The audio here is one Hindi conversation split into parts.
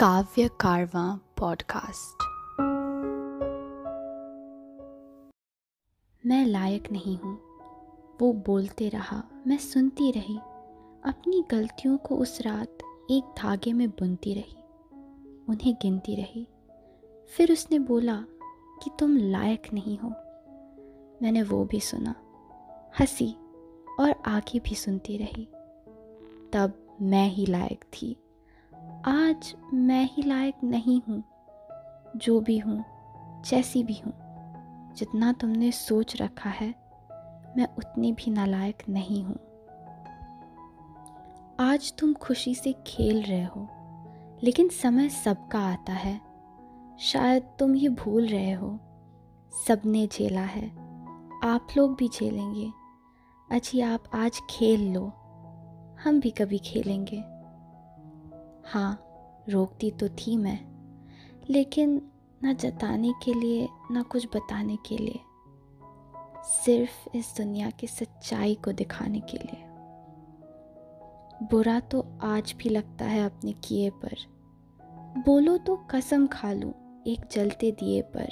काव्य कारवा पॉडकास्ट मैं लायक नहीं हूँ। वो बोलते रहा, मैं सुनती रही। अपनी गलतियों को उस रात एक धागे में बुनती रही। उन्हें गिनती रही। फिर उसने बोला कि तुम लायक नहीं हो। मैंने वो भी सुना, हँसी और आगे भी सुनती रही। तब मैं ही लायक थी। आज मैं ही लायक नहीं हूँ, जो भी हूँ, जैसी भी हूँ। जितना तुमने सोच रखा है, मैं उतनी भी नालायक नहीं हूँ। आज तुम खुशी से खेल रहे हो, लेकिन समय सबका आता है। शायद तुम ये भूल रहे हो, सबने झेला है, आप लोग भी झेलेंगे। अच्छी, आप आज खेल लो, हम भी कभी खेलेंगे। हाँ रोकती तो थी मैं, लेकिन ना जताने के लिए, ना कुछ बताने के लिए, सिर्फ़ इस दुनिया की सच्चाई को दिखाने के लिए। बुरा तो आज भी लगता है अपने किए पर। बोलो तो कसम खा लूँ एक जलते दिए पर।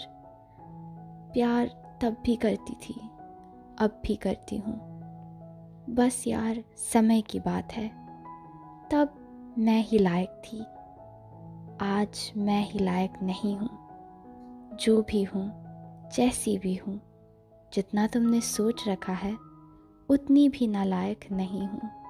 प्यार तब भी करती थी, अब भी करती हूँ। बस यार, समय की बात है। तब मैं ही लायक थी। आज मैं ही लायक नहीं हूँ। जो भी हूँ, जैसी भी हूँ, जितना तुमने सोच रखा है, उतनी भी नालायक नहीं हूँ।